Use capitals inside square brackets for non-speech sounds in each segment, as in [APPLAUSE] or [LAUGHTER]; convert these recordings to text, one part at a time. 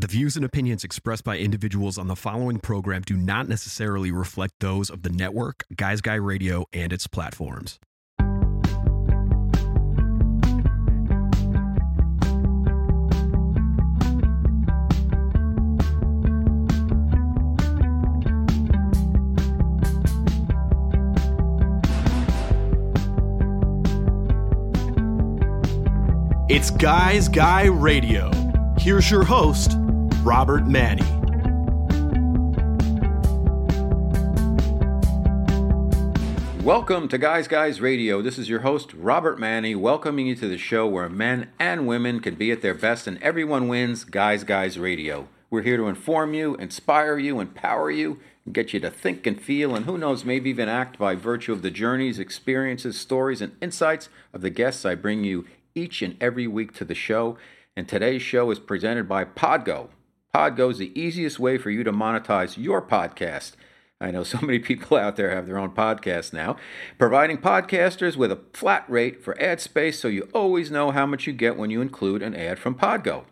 The views and opinions expressed by individuals on the following program do not necessarily reflect those of the network, Guys Guy Radio, and its platforms. It's Guys Guy Radio. Here's your host, Robert Manni. Welcome to Guys Guys Radio. This is your host, Robert Manni, welcoming you to the show where men and women can be at their best and everyone wins Guys Guys Radio. We're here to inform you, inspire you, empower you, and get you to think and feel, and who knows, maybe even act by virtue of the journeys, experiences, stories, and insights of the guests I bring you each and every week to the show. And today's show is presented by Podgo. Podgo is the easiest way for you to monetize your podcast. I know [LAUGHS] so many people out there have their own podcast now, providing podcasters with a flat rate for ad space so you always know how much you get when you include an ad from Podgo.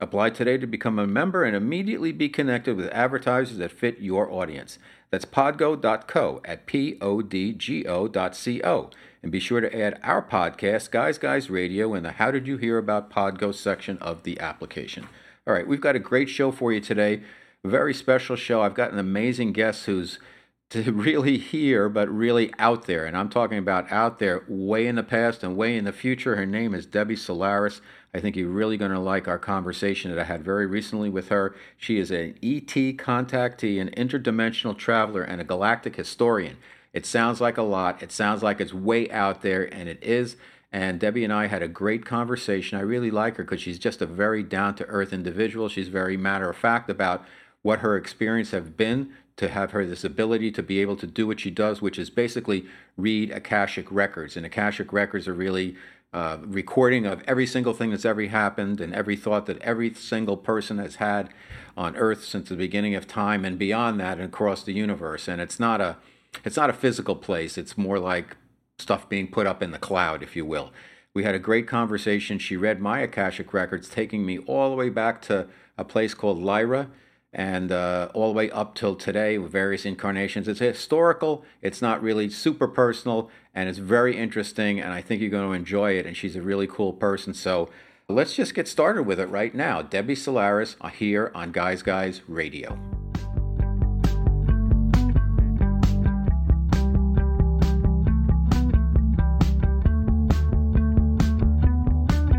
Apply today to become a member and immediately be connected with advertisers that fit your audience. That's podgo.co at P O D G O dot C O. And be sure to add our podcast, Guys Guys Radio, in the How Did You Hear About Podgo section of the application. All right, we've got a great show for you today. Very special show. I've got an amazing guest who's [LAUGHS] to really here, but really out there. And I'm talking about out there way in the past and way in the future. Her name is Debbie Solaris. I think you're really going to like our conversation that I had very recently with her. She is an ET contactee, an interdimensional traveler, and a galactic historian. It sounds like a lot. It sounds like it's way out there, and it is. And Debbie and I had a great conversation. I really like her because she's just a very down to earth individual. She's very matter of fact about what her experience have been to have her this ability to be able to do what she does, which is basically read Akashic records. And Akashic records are really uh, recording of every single thing that's ever happened and every thought that every single person has had on Earth since the beginning of time and beyond that and across the universe. And it's not a it's not a physical place. It's more like stuff being put up in the cloud, if you will. We had a great conversation. She read my Akashic records, taking me all the way back to a place called Lyra and uh, all the way up till today with various incarnations. It's historical, it's not really super personal, and it's very interesting, and I think you're going to enjoy it. And she's a really cool person. So let's just get started with it right now. Debbie Solaris uh, here on Guys Guys Radio.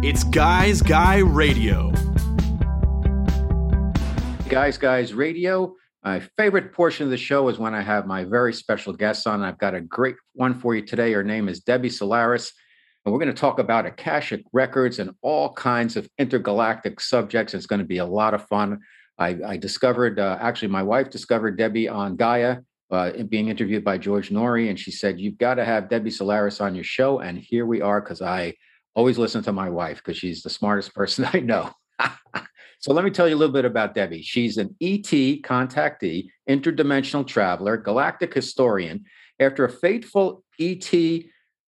It's Guys Guy Radio. Guys Guys Radio. My favorite portion of the show is when I have my very special guests on. I've got a great one for you today. Her name is Debbie Solaris, and we're going to talk about Akashic records and all kinds of intergalactic subjects. It's going to be a lot of fun. I, I discovered, uh, actually, my wife discovered Debbie on Gaia, uh, being interviewed by George Noory, and she said, You've got to have Debbie Solaris on your show. And here we are, because I always listen to my wife because she's the smartest [LAUGHS] person I know. so let me tell you a little bit about Debbie. She's an ET contactee, interdimensional traveler, galactic historian. After a fateful ET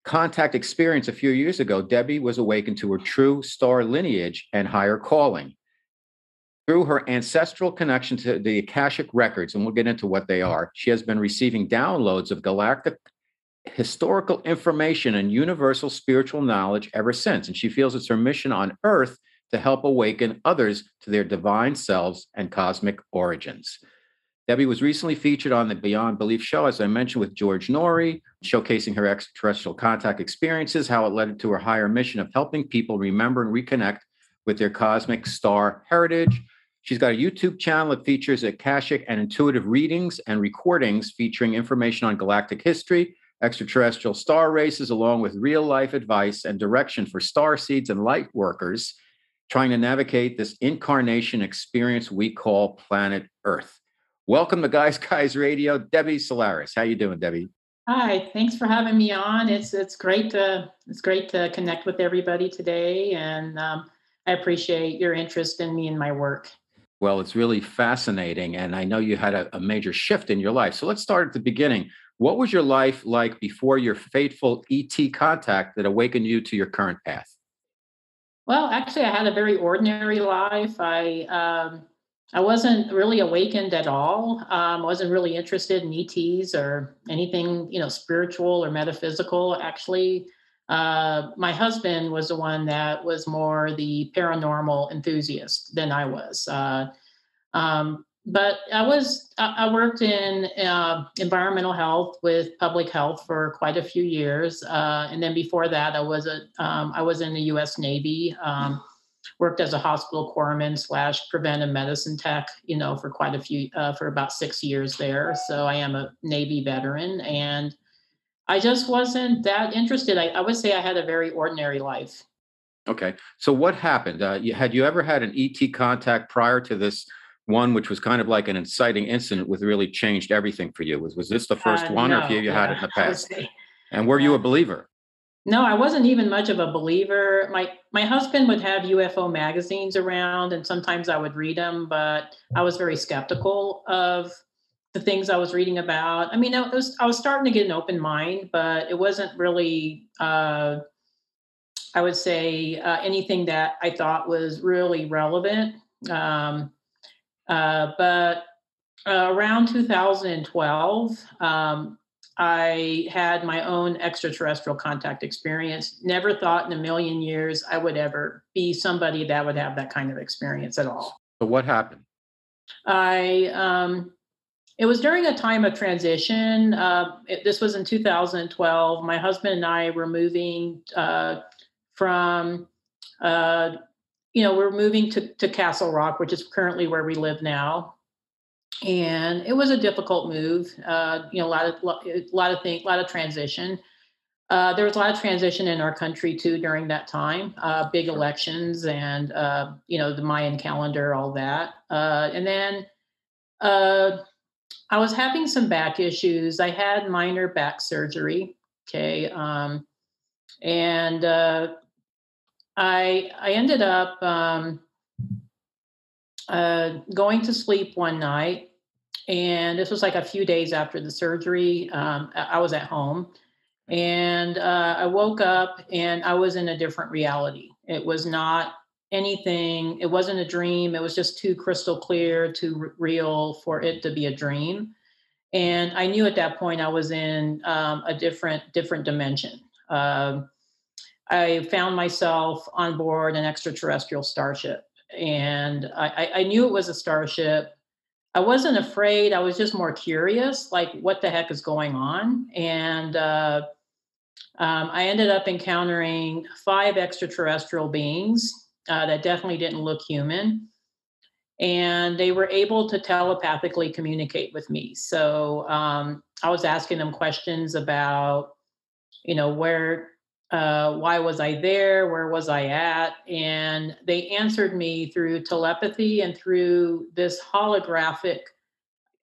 contact experience a few years ago, Debbie was awakened to her true star lineage and higher calling. Through her ancestral connection to the Akashic records, and we'll get into what they are, she has been receiving downloads of galactic historical information and universal spiritual knowledge ever since. And she feels it's her mission on earth to help awaken others to their divine selves and cosmic origins. Debbie was recently featured on the Beyond Belief show, as I mentioned, with George Noory, showcasing her extraterrestrial contact experiences, how it led to her higher mission of helping people remember and reconnect with their cosmic star heritage. She's got a YouTube channel that features Akashic and intuitive readings and recordings featuring information on galactic history, extraterrestrial star races, along with real life advice and direction for star seeds and light workers trying to navigate this incarnation experience we call planet Earth. Welcome to Guys Guys Radio, Debbie Solaris. How you doing, Debbie? Hi, thanks for having me on. It's it's great to it's great to connect with everybody today, and um, I appreciate your interest in me and my work. Well, it's really fascinating, and I know you had a, a major shift in your life. So let's start at the beginning. What was your life like before your fateful ET contact that awakened you to your current path? Well, actually, I had a very ordinary life. I um, I wasn't really awakened at all. Um, wasn't really interested in ETs or anything, you know, spiritual or metaphysical. Actually, uh, my husband was the one that was more the paranormal enthusiast than I was. Uh, um, but I was I worked in uh, environmental health with public health for quite a few years, uh, and then before that, I was a um, I was in the U.S. Navy. Um, worked as a hospital corpsman slash preventive medicine tech, you know, for quite a few uh, for about six years there. So I am a Navy veteran, and I just wasn't that interested. I, I would say I had a very ordinary life. Okay, so what happened? Uh, you, had you ever had an ET contact prior to this? One which was kind of like an inciting incident with really changed everything for you. Was was this the first uh, one no, or have you yeah, had it in the past? and were you a believer? No i wasn't even much of a believer. My my husband would have ufo magazines around and sometimes i would read them but i was very skeptical of the things i was reading about. I mean i was, I was starting to get an open mind but it wasn't really uh, i would say uh, anything that i thought was really relevant. Um, uh, but uh, around 2012, um, I had my own extraterrestrial contact experience. Never thought in a million years I would ever be somebody that would have that kind of experience at all. So, what happened? I, um, it was during a time of transition. Uh, it, this was in 2012. My husband and I were moving uh, from uh, you know, we're moving to, to Castle Rock, which is currently where we live now. And it was a difficult move. Uh, you know, a lot of a lot of things, a lot of transition. Uh, there was a lot of transition in our country too during that time. Uh, big elections and uh, you know the Mayan calendar, all that. Uh, and then uh, I was having some back issues. I had minor back surgery. Okay, um, and I I ended up um, uh, going to sleep one night, and this was like a few days after the surgery. Um, I was at home, and uh, I woke up and I was in a different reality. It was not anything. It wasn't a dream. It was just too crystal clear, too r- real for it to be a dream. And I knew at that point I was in um, a different different dimension. Uh, I found myself on board an extraterrestrial starship. And I, I, knew it was a starship. I wasn't afraid. I was just more curious, like, what the heck is going on? And uh, um, I ended up encountering five extraterrestrial beings uh, that definitely didn't look human. And they were able to telepathically communicate with me. So um, I was asking them questions about, you know, where uh, why was I there? Where was I at? And they answered me through telepathy and through this holographic,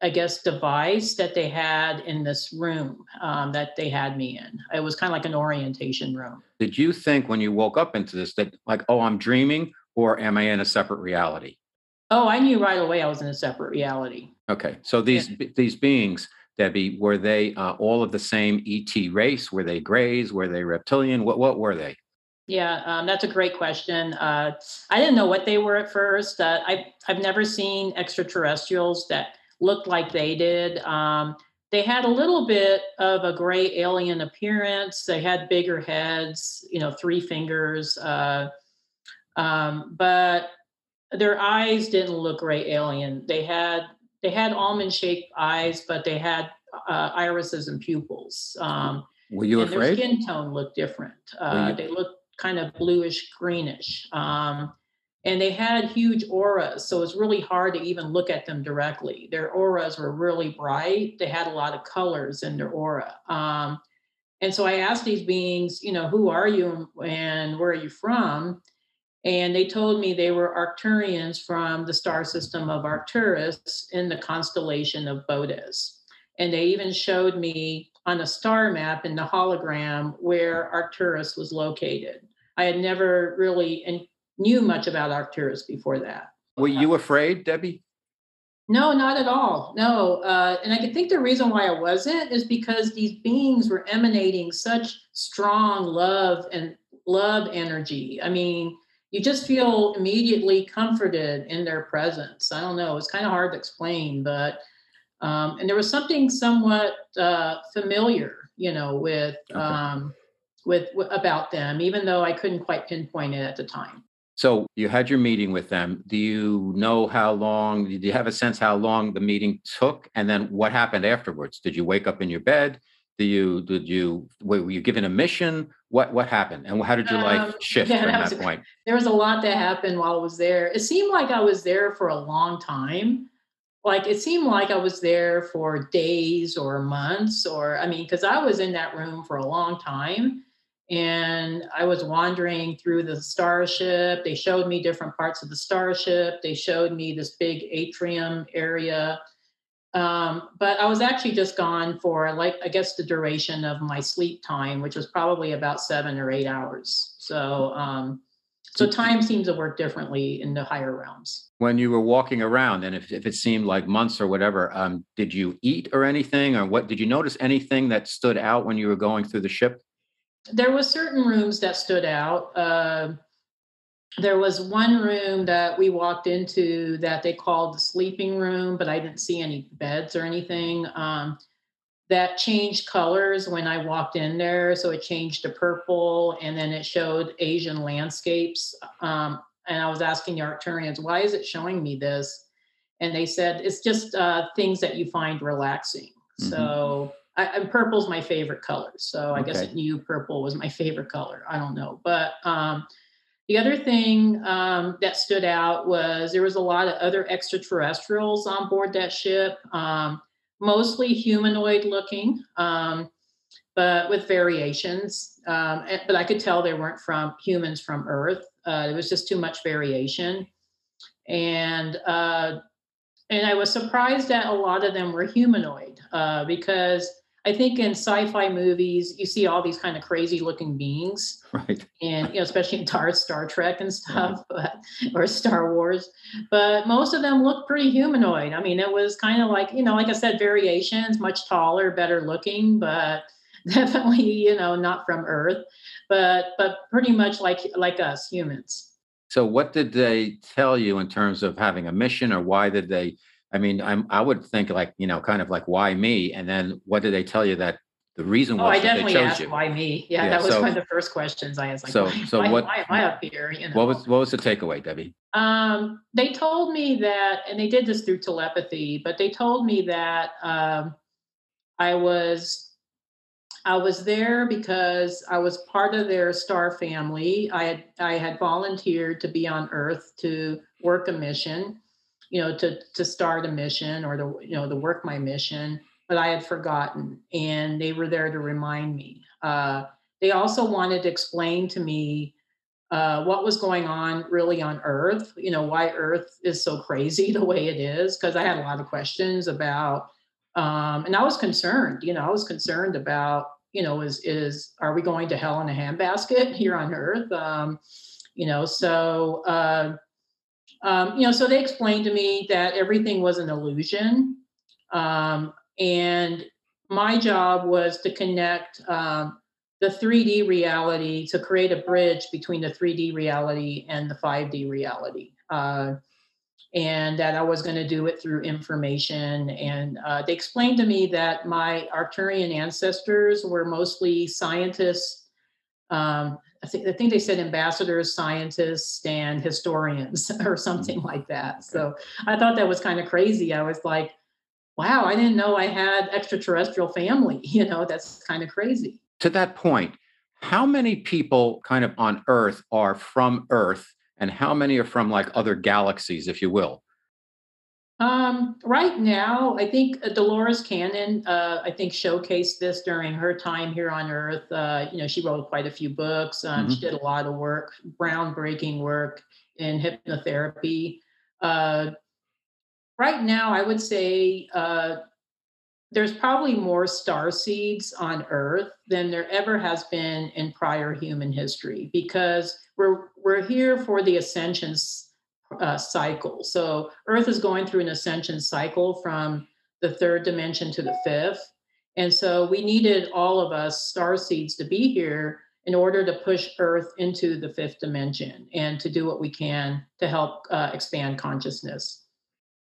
I guess, device that they had in this room um, that they had me in. It was kind of like an orientation room. Did you think when you woke up into this that, like, oh, I'm dreaming, or am I in a separate reality? Oh, I knew right away I was in a separate reality. Okay, so these yeah. these beings Debbie, were they uh, all of the same ET race? Were they grays? Were they reptilian? What what were they? Yeah, um, that's a great question. Uh, I didn't know what they were at first. Uh, I I've never seen extraterrestrials that looked like they did. Um, they had a little bit of a gray alien appearance. They had bigger heads, you know, three fingers, uh, um, but their eyes didn't look gray alien. They had they had almond shaped eyes, but they had uh, irises and pupils. Um, Were you and afraid? Their skin tone looked different. Uh, you... They looked kind of bluish greenish. Um, and they had huge auras, so it's really hard to even look at them directly. Their auras were really bright. They had a lot of colors in their aura. Um, and so I asked these beings, you know, who are you and where are you from? And they told me they were Arcturians from the star system of Arcturus in the constellation of Boötes. And they even showed me on a star map in the hologram where Arcturus was located. I had never really and knew much about Arcturus before that. Were you afraid, Debbie? No, not at all. No. Uh, and I can think the reason why I wasn't is because these beings were emanating such strong love and love energy. I mean, you just feel immediately comforted in their presence. I don't know. It's kind of hard to explain, but um, and there was something somewhat uh, familiar, you know, with okay. um, with about them, even though I couldn't quite pinpoint it at the time. So you had your meeting with them. Do you know how long? Did you have a sense how long the meeting took, and then what happened afterwards? Did you wake up in your bed? Do you did you were you given a mission? What what happened, and how did your life um, [LAUGHS] shift yeah, from that, that point? There was a lot that happened while I was there. It seemed like I was there for a long time. Like it seemed like I was there for days or months, or I mean, because I was in that room for a long time and I was wandering through the starship. They showed me different parts of the starship. They showed me this big atrium area. Um, but I was actually just gone for like I guess the duration of my sleep time, which was probably about seven or eight hours. So um, so time seems to work differently in the higher realms. When you were walking around, and if, if it seemed like months or whatever, um, did you eat or anything, or what? Did you notice anything that stood out when you were going through the ship? there was certain rooms that stood out. Uh, there was one room that we walked into that they called the sleeping room, but I didn't see any beds or anything. Um, that changed colors when I walked in there. So it changed to purple and then it showed Asian landscapes. Um, and I was asking the Arcturians, why is it showing me this? And they said, it's just uh, things that you find relaxing. Mm-hmm. So I, and purple's my favorite color. So I okay. guess it knew purple was my favorite color. I don't know. But um, the other thing um, that stood out was there was a lot of other extraterrestrials on board that ship, um, mostly humanoid looking, um, but with variations. Um, and, but I could tell they weren't from humans from Earth. Uh, there was just too much variation. And uh, and I was surprised that a lot of them were humanoid uh, because I think in sci-fi movies you see all these kind of crazy looking beings, right? And you know, especially in Star Star Trek and stuff, [LAUGHS] but, or Star Wars. But most of them look pretty humanoid. I mean, it was kind of like you know, like I said, variations, much taller, better looking, but [LAUGHS] definitely you know not from Earth, but but pretty much like like us humans. So, what did they tell you in terms of having a mission, or why did they? I mean, I'm I would think like you know, kind of like why me, and then what did they tell you that the reason oh, was I definitely they chose asked you? why me. Yeah, yeah that was so, one of the first questions I asked. Like, so, why, so why, what? Why am I up here? You know, what was what was the takeaway, Debbie? Um, they told me that, and they did this through telepathy, but they told me that um, I was I was there because I was part of their star family. I had I had volunteered to be on Earth to work a mission you know, to to start a mission or to you know to work my mission, but I had forgotten, and they were there to remind me. Uh, they also wanted to explain to me uh, what was going on really on Earth. You know, why Earth is so crazy [LAUGHS] the way it is, because I had a lot of questions about, um, and I was concerned. You know, I was concerned about you know is is are we going to hell in a handbasket [LAUGHS] here on Earth? Um, you know, so. Uh, um, you know, so they explained to me that everything was an illusion. Um, and my job was to connect um, the 3D reality to create a bridge between the 3D reality and the 5D reality. Uh, and that I was going to do it through information. And uh, they explained to me that my Arcturian ancestors were mostly scientists, um, I think, I think they said ambassadors, scientists, and historians [LAUGHS] or something mm-hmm. like that. So I thought that was kind of crazy. I was like, wow, I didn't know I had extraterrestrial family. [LAUGHS] You know, that's kind of crazy. To that point, how many people kind of on Earth are from Earth and how many are from like other galaxies, if you will? Um, right now, I think uh, Dolores Cannon, uh, I think showcased this during her time here on Earth. Uh, you know, she wrote quite a few books. Um, mm-hmm. She did a lot of work, groundbreaking work in hypnotherapy. Uh, right now, I would say uh, there's probably more star seeds on Earth than there ever has been in prior human history because we're we're here for the ascensions uh, cycle. So Earth is going through an ascension cycle from the third dimension to the fifth. And so we needed all of us star seeds to be here in order to push Earth into the fifth dimension and to do what we can to help uh, expand consciousness.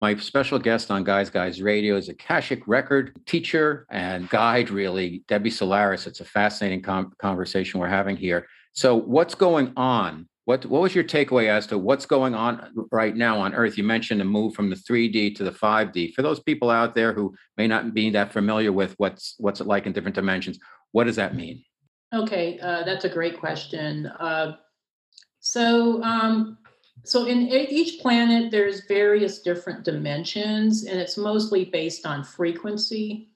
My special guest on Guys Guys Radio is a Akashic record teacher and guide, really, Debbie Solaris. It's a fascinating com- conversation we're having here. So, what's going on? What what was your takeaway as to what's going on right now on Earth? You mentioned a move from the 3D to the 5D. For those people out there who may not be that familiar with what's what's it like in different dimensions, what does that mean? Okay, uh, that's a great question. Uh, so, um, so in each planet, there's various different dimensions, and it's mostly based on frequency.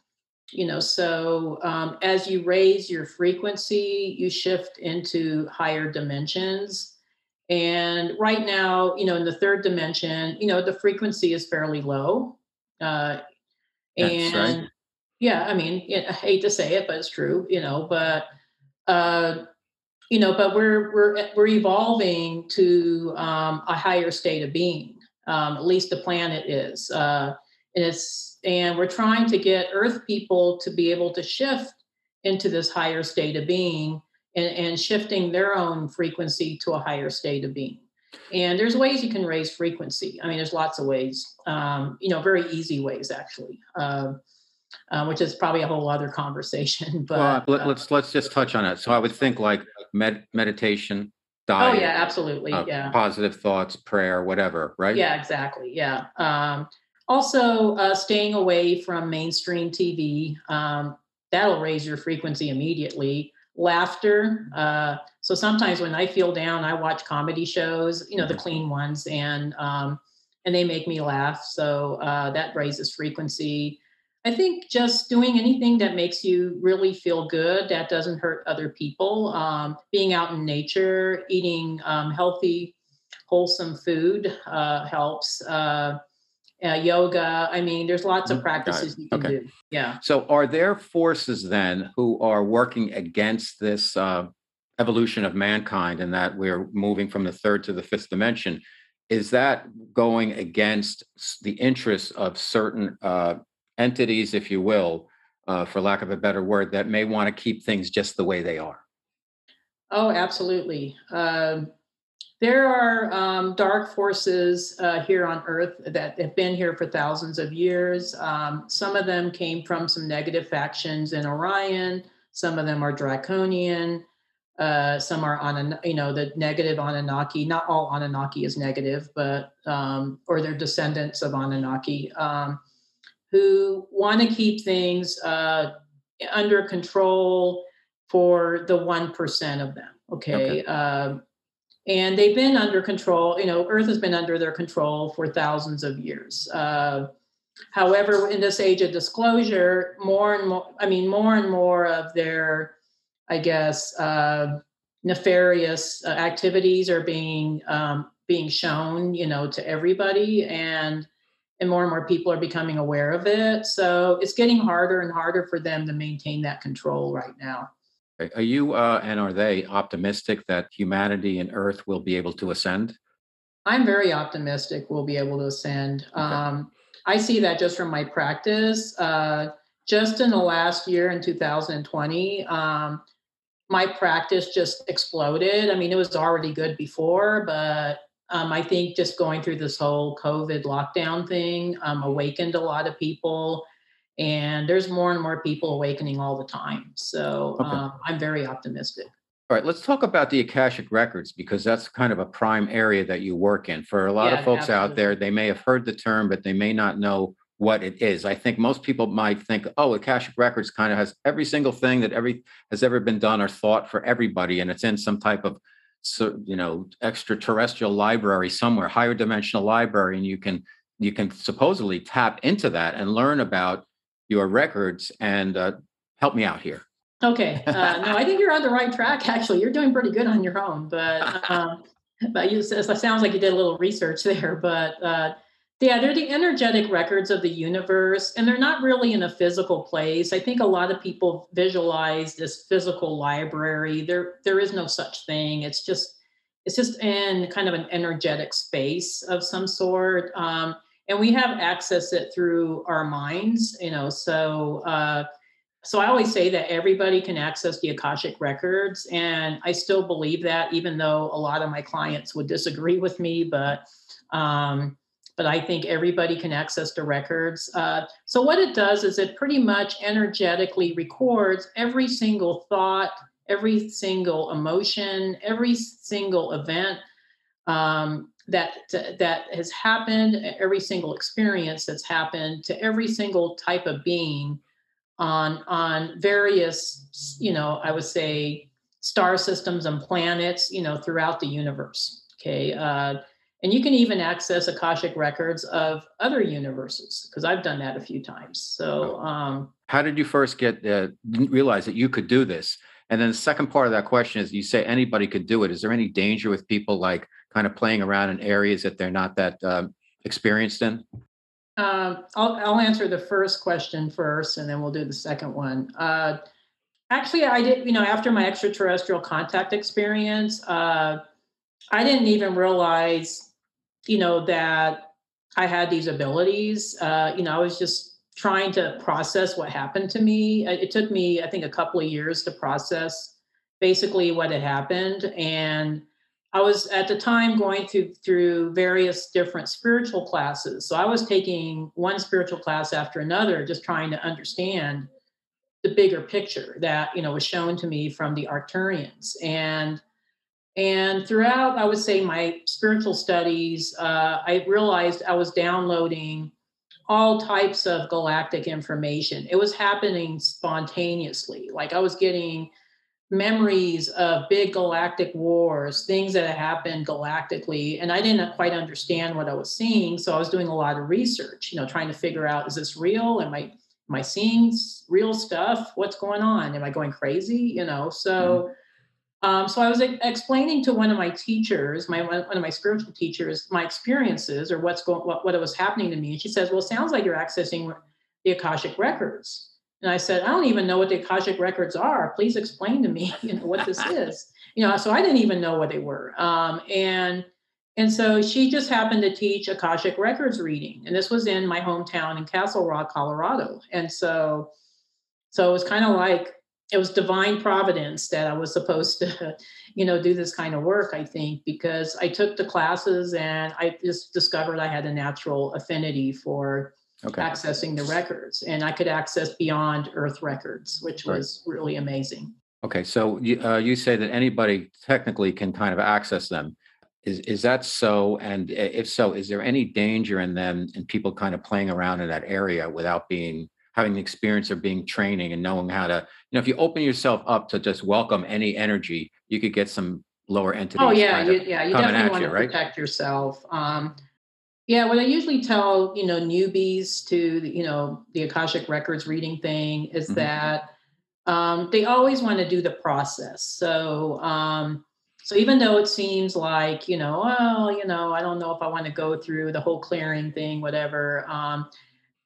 You know, so um, as you raise your frequency, you shift into higher dimensions. And right now, you know, in the third dimension, you know, the frequency is fairly low. Uh, and right. yeah, I mean, I hate to say it, but it's true, you know, but uh, you know, but we're we're we're evolving to um, a higher state of being. Um, at least the planet is, uh, and it's and we're trying to get Earth people to be able to shift into this higher state of being and, and shifting their own frequency to a higher state of being. And there's ways you can raise frequency. I mean, there's lots of ways. Um, you know, very easy ways actually. Uh, uh, which is probably a whole other [LAUGHS] conversation. But well, let, us uh, let's just touch on it. So I would think like med- meditation, diet. Oh yeah, absolutely. Uh, yeah. Positive thoughts, prayer, whatever. Right. Yeah, exactly. Yeah. Um, also, uh, staying away from mainstream TV. Um, that'll raise your frequency immediately. Laughter. Uh, so sometimes when I feel down, I watch comedy shows. You know, the mm-hmm. clean ones, and um, and they make me laugh. So uh, that raises frequency I think just doing anything that makes you really feel good, that doesn't hurt other people, um, being out in nature, eating um, healthy, wholesome food uh, helps. Uh, uh, yoga. I mean, there's lots of mm-hmm. practices you can okay. do. Yeah. So, are there forces then who are working against this uh, evolution of mankind and that we're moving from the third to the fifth dimension? Is that going against the interests of certain uh, entities, if you will, uh, for lack of a better word, that may want to keep things just the way they are? Oh, absolutely. Uh, there are um, dark forces uh, here on Earth that have been here for thousands of years. Um, some of them came from some negative factions in Orion. Some of them are draconian. Uh, some are on, you know, the negative Anunnaki. Not all Anunnaki is negative, but um, or they're descendants of Anunnaki. Um, who want to keep things uh, under control for the 1% of them. Okay. okay. Uh, and they've been under control, you know, Earth has been under their control for thousands of years. Uh, however, in this age of disclosure, more and more, I mean, more and more of their, I guess, uh, nefarious uh, activities are being um, being shown, you know, to everybody. And and more and more people are becoming aware of it. So it's getting harder and harder for them to maintain that control right now. Are you uh, and are they optimistic that humanity and Earth will be able to ascend? I'm very optimistic we'll be able to ascend. Okay. Um, I see that just from my practice. Uh, just in the last year in 2020, um, my practice just exploded. I mean, it was already good before, but um, I think just going through this whole COVID lockdown thing um, awakened a lot of people, and there's more and more people awakening all the time. So okay. um, I'm very optimistic. All right, let's talk about the Akashic Records because that's kind of a prime area that you work in. For a lot yeah, of folks absolutely. out there, they may have heard the term, but they may not know what it is. I think most people might think, oh, Akashic Records kind of has every single thing that every has ever been done or thought for everybody, and it's in some type of so you know extraterrestrial library somewhere higher dimensional library and you can you can supposedly tap into that and learn about your records and uh, help me out here okay uh, no i think you're on the right track actually you're doing pretty good on your own but [LAUGHS] um, but you, it sounds like you did a little research [LAUGHS] there but uh, yeah, they're the energetic records of the universe, and they're not really in a physical place. I think a lot of people visualize this physical library. There, there is no such thing. It's just, it's just in kind of an energetic space of some sort, um, and we have access it through our minds. You know, so uh, so I always say that everybody can access the Akashic records, and I still believe that, even though a lot of my clients would disagree with me. But um, but I think everybody can access the records. Uh, so what it does is it pretty much energetically records every single thought, every single emotion, every single event um, that that has happened, every single experience that's happened to every single type of being on on various, you know, I would say star systems and planets, you know, throughout the universe. Okay. Uh, and you can even access Akashic records of other universes because I've done that a few times. So, um, how did you first get uh, realize that you could do this? And then the second part of that question is you say anybody could do it. Is there any danger with people like kind of playing around in areas that they're not that um, experienced in? Uh, I'll, I'll answer the first question first, and then we'll do the second one. Uh, actually, I did, you know, after my extraterrestrial contact experience, uh, I didn't even realize, you know, that I had these abilities. Uh, you know, I was just trying to process what happened to me. It took me, I think, a couple of years to process basically what had happened. And I was at the time going through through various different spiritual classes. So I was taking one spiritual class after another, just trying to understand the bigger picture that you know was shown to me from the Arcturians. And and throughout, I would say my spiritual studies, uh, I realized I was downloading all types of galactic information. It was happening spontaneously. Like I was getting memories of big galactic wars, things that had happened galactically, and I didn't quite understand what I was seeing. So I was doing a lot of research, you know, trying to figure out is this real? Am I am I seeing real stuff? What's going on? Am I going crazy? You know, so. Mm-hmm um, so I was explaining to one of my teachers, my one of my spiritual teachers, my experiences or what's going, what, what was happening to me. And she says, "Well, sounds like you're accessing the akashic records." And I said, "I don't even know what the akashic records are. Please explain to me, [LAUGHS] you know, what this [LAUGHS] is." You know, so I didn't even know what they were. Um, and and so she just happened to teach akashic records reading, and this was in my hometown in Castle Rock, Colorado. And so, so it was kind of like it was divine providence that I was supposed to, [LAUGHS] you know, do this kind of work, I think, because I took the classes and I just discovered I had a natural affinity for okay. accessing the records and I could access beyond earth records, which right. was really amazing. Okay. So uh, you say that anybody technically can kind of access them. Is, is that so? And if so, is there any danger in them and people kind of playing around in that area without being having the experience of being training and knowing how to, you know, if you open yourself up to just welcome any energy, you could get some lower entities. Oh yeah, you, yeah, you definitely want you, to right? protect yourself. Um, yeah, what I usually tell you know newbies to the, you know the akashic records reading thing is mm-hmm. that um, they always want to do the process. So um, so even though it seems like you know, well, you know, I don't know if I want to go through the whole clearing thing, whatever. Um,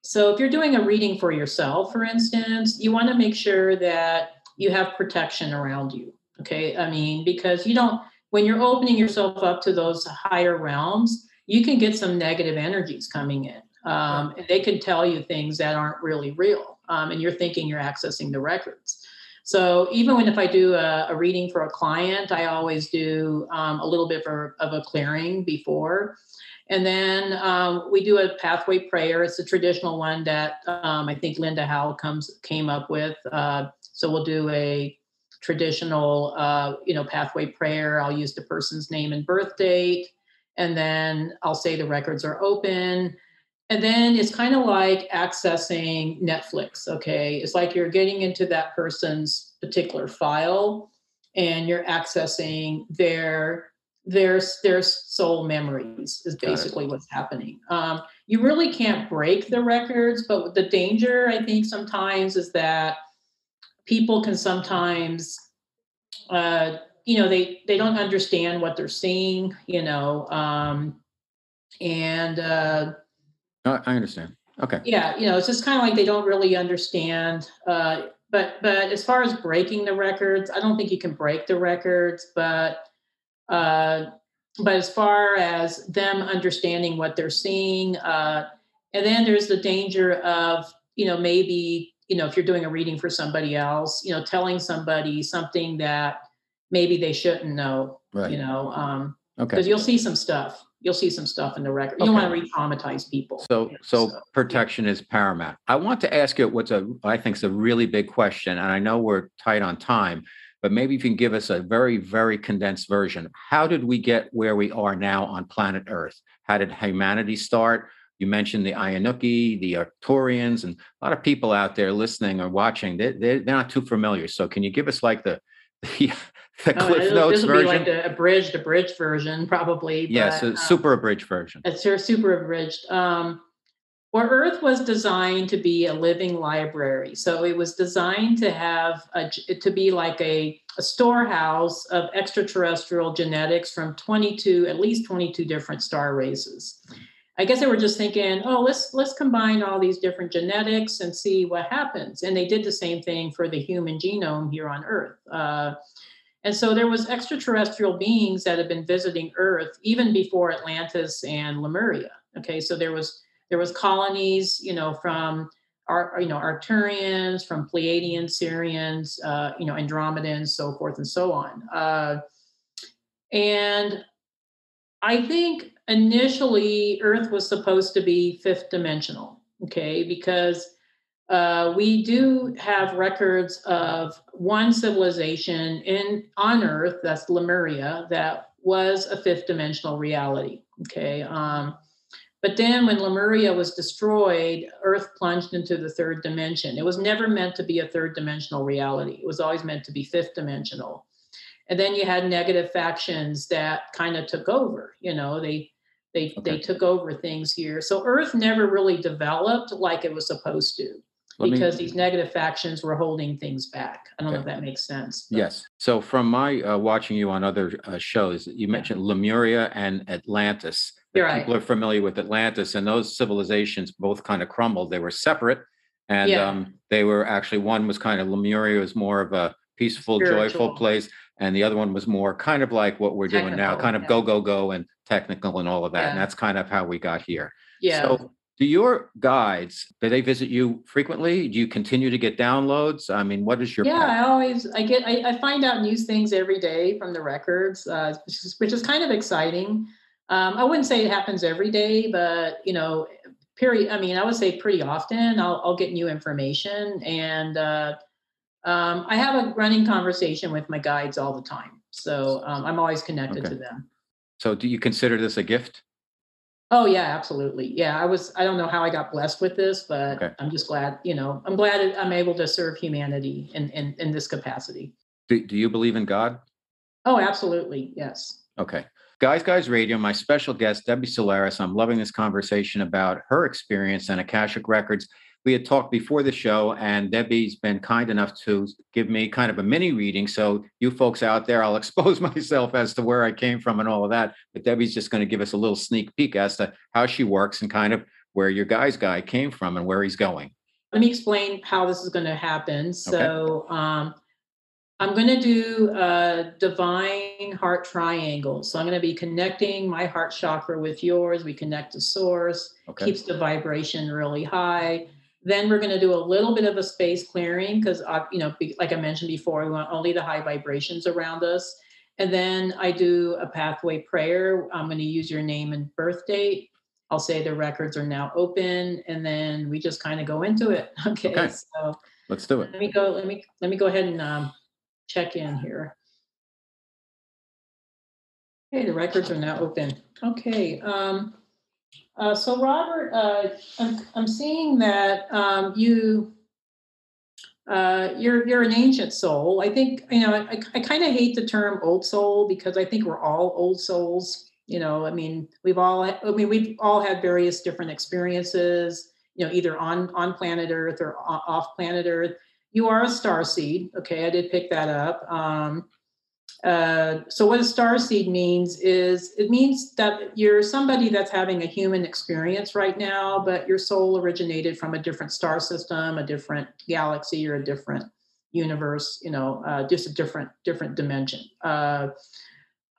so if you're doing a reading for yourself, for instance, you want to make sure that you have protection around you. Okay. I mean, because you don't, when you're opening yourself up to those higher realms, you can get some negative energies coming in. Um, and they can tell you things that aren't really real. Um, and you're thinking you're accessing the records. So even when if I do a, a reading for a client, I always do um, a little bit of, of a clearing before. And then um, we do a pathway prayer. It's a traditional one that um, I think Linda Howe comes came up with. Uh, so we'll do a traditional, uh, you know, pathway prayer. I'll use the person's name and birth date, and then I'll say the records are open. And then it's kind of like accessing Netflix. Okay, it's like you're getting into that person's particular file, and you're accessing their their their soul memories is basically what's happening. Um, you really can't break the records, but the danger I think sometimes is that people can sometimes, uh, you know, they they don't understand what they're seeing, you know, um, and uh, I understand. Okay. Yeah, you know, it's just kind of like they don't really understand. Uh, but but as far as breaking the records, I don't think you can break the records, but uh, but as far as them understanding what they're seeing, uh, and then there's the danger of, you know, maybe you know, if you're doing a reading for somebody else, you know, telling somebody something that maybe they shouldn't know, Right. you know, um, Okay. because you'll see some stuff. You'll see some stuff in the record. You don't want to re-traumatize people. So, Yeah, so protection is paramount. I want to ask you what's a, I think is a really big question, and I know we're tight on time, but maybe if you can give us a very, very condensed version. How did we get where we are now on planet Earth? How did humanity start? You mentioned the Anunnaki, the Arcturians, and a lot of people out there listening or watching, they, they, they're not too familiar. So can you give us like the, [LAUGHS] the, the Oh, Cliff Notes this will be version? like the abridged, abridged version, probably. But, a um, super abridged version. It's your super abridged. Um, well, Earth was designed to be a living library, so it was designed to have a, to be like a, a storehouse of extraterrestrial genetics from 22, at least 22 different star races. I guess they were just thinking, oh, let's let's combine all these different genetics and see what happens. And they did the same thing for the human genome here on Earth. Uh, and so there was extraterrestrial beings that had been visiting Earth even before Atlantis and Lemuria. Okay, so there was there was colonies, you know, from our you know Arcturians, from Pleiadians, Sirians, uh, you know, Andromedans, so forth and so on. Uh, and I think initially Earth was supposed to be fifth dimensional. Okay, because uh, we do have records of one civilization in on Earth, that's Lemuria, that was a fifth dimensional reality. Okay. Um, but then when Lemuria was destroyed, Earth plunged into the third dimension. It was never meant to be a third dimensional reality. It was always meant to be fifth dimensional. And then you had negative factions that kind of took over. You know, they they Okay. they took over things here. So Earth never really developed like it was supposed to Let me- because these negative factions were holding things back. I don't know if that makes sense. but- Yes. So from my uh, watching you on other uh, shows, you mentioned Lemuria and Atlantis. Right. People are familiar with Atlantis, and those civilizations both kind of crumbled. They were separate, and Yeah. um, they were actually one was kind of Lemuria was more of a peaceful, joyful place, and the other one was more kind of like what we're doing now, kind of yeah. go go go and technical and all of that. And that's kind of how we got here. Yeah. So do your guides, do they visit you frequently? Do you continue to get downloads? I mean, what is your yeah? I always I get I, I find out new things every day from the records, uh, which, is, which is kind of exciting. Um, I wouldn't say it happens every day, but you know, period. I mean, I would say pretty often I'll, I'll get new information, and uh, um, I have a running conversation with my guides all the time. So um, I'm always connected Okay. to them. So do you consider this a gift? Oh yeah, absolutely. Yeah, I was. I don't know how I got blessed with this, but Okay. I'm just glad. You know, I'm glad I'm able to serve humanity in in, in this capacity. Do, do you believe in God? Oh, absolutely. Yes. Okay. Guys, Guys Radio, my special guest, Debbie Solaris. I'm loving this conversation about her experience and Akashic Records. We had talked before the show, and Debbie's been kind enough to give me kind of a mini reading. So, you folks out there, I'll [LAUGHS] expose myself as to where I came from and all of that. But Debbie's just going to give us a little sneak peek as to how she works and kind of where your guy's guy came from and where he's going. Let me explain how this is going to happen. So, um, I'm going to do a divine heart triangle. So, I'm going to be connecting my heart chakra with yours. We connect to source. Okay. keeps the vibration really high. Then we're going to do a little bit of a space clearing because, you know, like I mentioned before, we want only the high vibrations around us. And then I do a pathway prayer. I'm going to use your name and birth date. I'll say the records are now open, and then we just kind of go into it. [LAUGHS] Okay, Okay. so Let's do it. let me go. Let me let me go ahead and um, check in here. Okay, the records are now open. Okay. Um, uh, so Robert, uh, I'm, I'm seeing that um, you uh, you're you're an ancient soul. I think you know. I, I kind of hate the term old soul because I think we're all old souls. You know, I mean, we've all I mean we've all had various different experiences. You know, either on on planet Earth or off planet Earth. You are a star seed. Okay, I did pick that up. Um, uh, so what a star seed means is it means that you're somebody that's having a human experience right now, but your soul originated from a different star system, a different galaxy, or a different universe. You know, uh, just a different different dimension. Uh,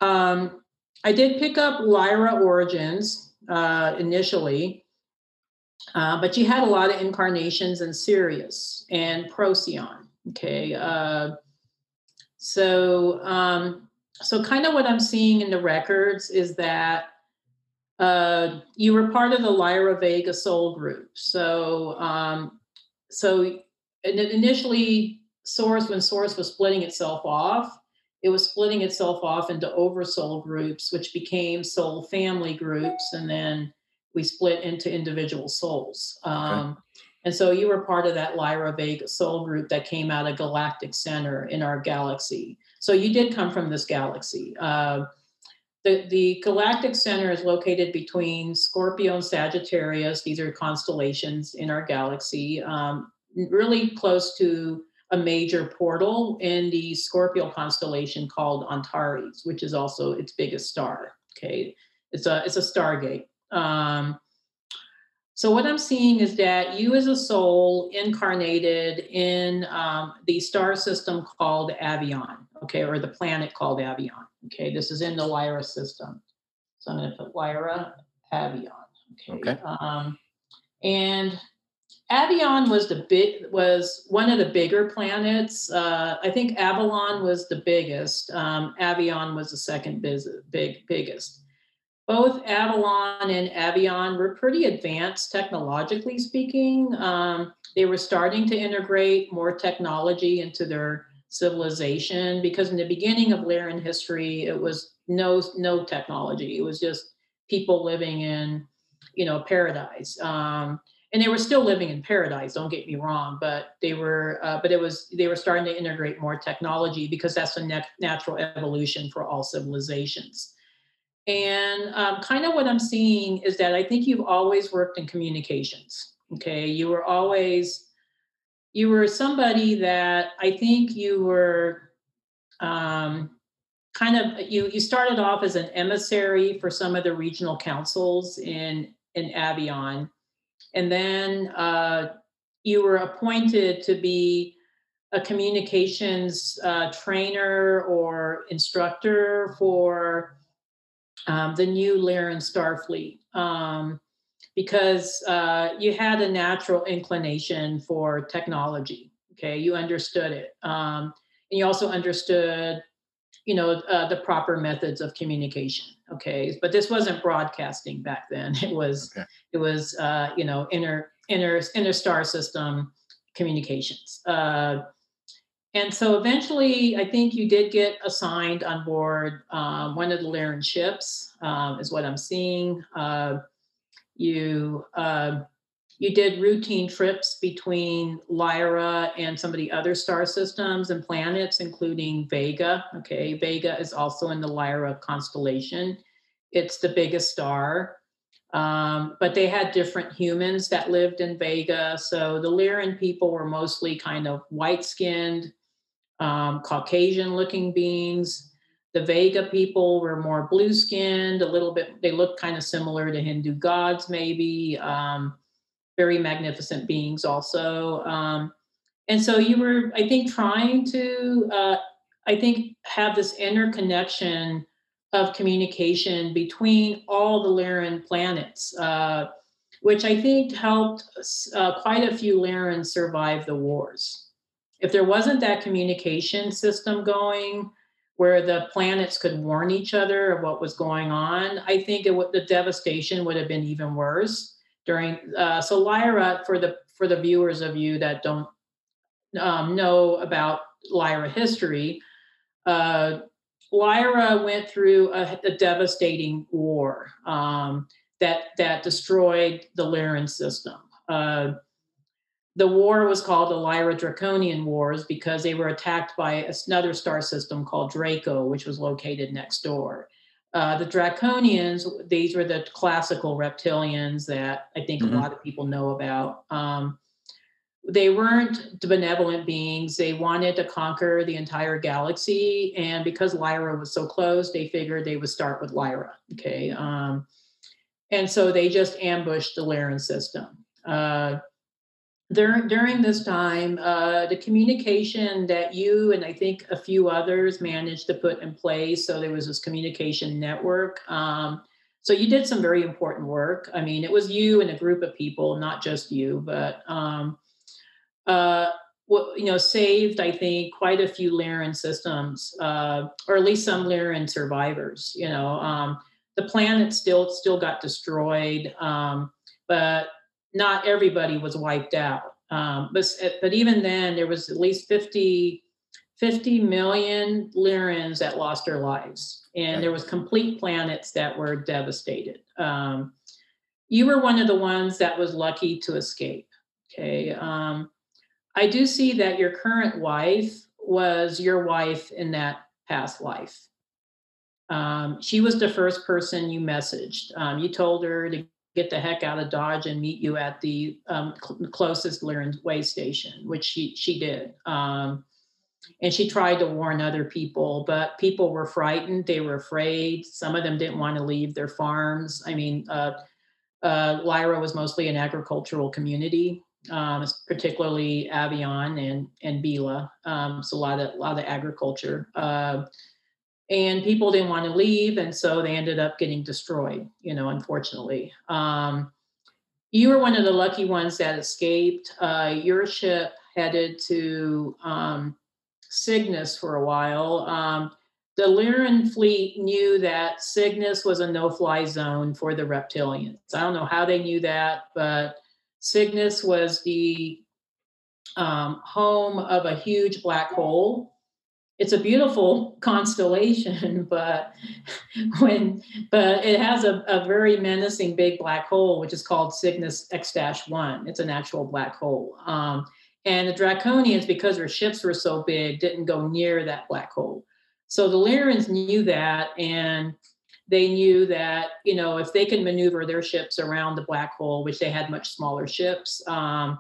um, I did pick up Lyra Origins uh, initially, Uh, but you had a lot of incarnations in Sirius and Procyon. Okay. So, um, so kind of what I'm seeing in the records is that uh, you were part of the Lyra Vega Soul group. So, um, so initially, Source, when Source was splitting itself off, it was splitting itself off into oversoul groups, which became soul family groups, and then we split into individual souls. Um, okay. And so you were part of that Lyra Vega soul group that came out of Galactic Center in our galaxy. So you did come from this galaxy. Uh, the, the Galactic Center is located between Scorpio and Sagittarius. These are constellations in our galaxy, um, really close to a major portal in the Scorpio constellation called Antares, which is also its biggest star. Okay, it's a it's a stargate. Um, so what I'm seeing is that you as a soul incarnated in um, the star system called Avion, okay, or the planet called Avion. Okay, this is in the Lyra system. So I'm going to put Lyra Avion. Okay. okay. Um, and Avion was the big was one of the bigger planets. Uh, I think Avalon was the biggest. Um, Avion was the second biz- big biggest both Avalon and Avion were pretty advanced technologically speaking. Um, they were starting to integrate more technology into their civilization because in the beginning of Lyran history, it was no no technology. It was just people living in, you know, paradise. Um, and they were still living in paradise. Don't get me wrong, but they were, uh, but it was they were starting to integrate more technology because that's a nat- natural evolution for all civilizations. And um, kind of what I'm seeing is that I think you've always worked in communications. Okay. You were always, you were somebody that I think you were um, kind of, you, you started off as an emissary for some of the regional councils in, in Avion. And then uh, you were appointed to be a communications uh, trainer or instructor for um, the new Lyran Starfleet um, because uh, you had a natural inclination for technology. Okay, you understood it, um, and you also understood, you know, uh, the proper methods of communication. Okay, but this wasn't broadcasting back then. [LAUGHS] It was, okay. it was, uh, you know, inner inner inner star system communications. And so eventually, I think you did get assigned on board um, one of the Lyran ships, um, is what I'm seeing. Uh, you uh, you did routine trips between Lyra and some of the other star systems and planets, including Vega. Okay, Vega is also in the Lyra constellation. It's the biggest star. Um, but they had different humans that lived in Vega. So the Lyran people were mostly kind of white skinned, um, Caucasian looking beings. The Vega people were more blue skinned, a little bit, they looked kind of similar to Hindu gods, maybe. Um, very magnificent beings, also. Um, and so you were, I think, trying to, uh, I think, have this interconnection of communication between all the Lyran planets, uh, which I think helped uh, quite a few Lyrans survive the wars if there wasn't that communication system going where the planets could warn each other of what was going on, I think would, the devastation would have been even worse during. Uh, so Lyra, for the for the viewers of you that don't um, know about Lyra history, uh, Lyra went through a, a devastating war um, that that destroyed the Lyran system. Uh, the war was called the Lyra Draconian Wars because they were attacked by another star system called Draco, which was located next door. Uh, the Draconians, these were the classical reptilians that I think mm-hmm. a lot of people know about. Um, they weren't benevolent beings. They wanted to conquer the entire galaxy. And because Lyra was so close, they figured they would start with Lyra. Okay. Um, and so they just ambushed the Lyran system. Uh, during during this time, uh, the communication that you and I think a few others managed to put in place. So there was this communication network. Um, so you did some very important work. I mean, it was you and a group of people, not just you, but um, uh, you know saved I think quite a few Lyran systems, uh, or at least some Lyran survivors. You know, um, the planet still still got destroyed, um, but not everybody was wiped out. Um, but but even then, there was at least 50, 50 million Lyrans that lost their lives, and there was complete planets that were devastated. Um, you were one of the ones that was lucky to escape. Okay. Um, I do see that your current wife was your wife in that past life. Um, she was the first person you messaged. Um, you told her to get the heck out of Dodge and meet you at the um, cl- closest way station, which she she did. Um, and she tried to warn other people, but people were frightened. They were afraid. Some of them didn't want to leave their farms. I mean, uh, uh, Lyra was mostly an agricultural community, um, particularly Avion and and Bila. Um, so a lot of a lot of agriculture. Uh, and people didn't want to leave and so they ended up getting destroyed you know unfortunately. Um, you were one of the lucky ones that escaped. Uh, your ship headed to um, cygnus for a while. Um, the lyran fleet knew that cygnus was a no-fly zone for the reptilians. I don't know how they knew that but cygnus was the um, home of a huge black hole it's a beautiful constellation, [LAUGHS] but when but it has a, a very menacing big black hole, which is called Cygnus X-1. It's an actual black hole. Um, and the Draconians, because their ships were so big, didn't go near that black hole. So the Lyrans knew that, and they knew that you know if they can maneuver their ships around the black hole, which they had much smaller ships, um,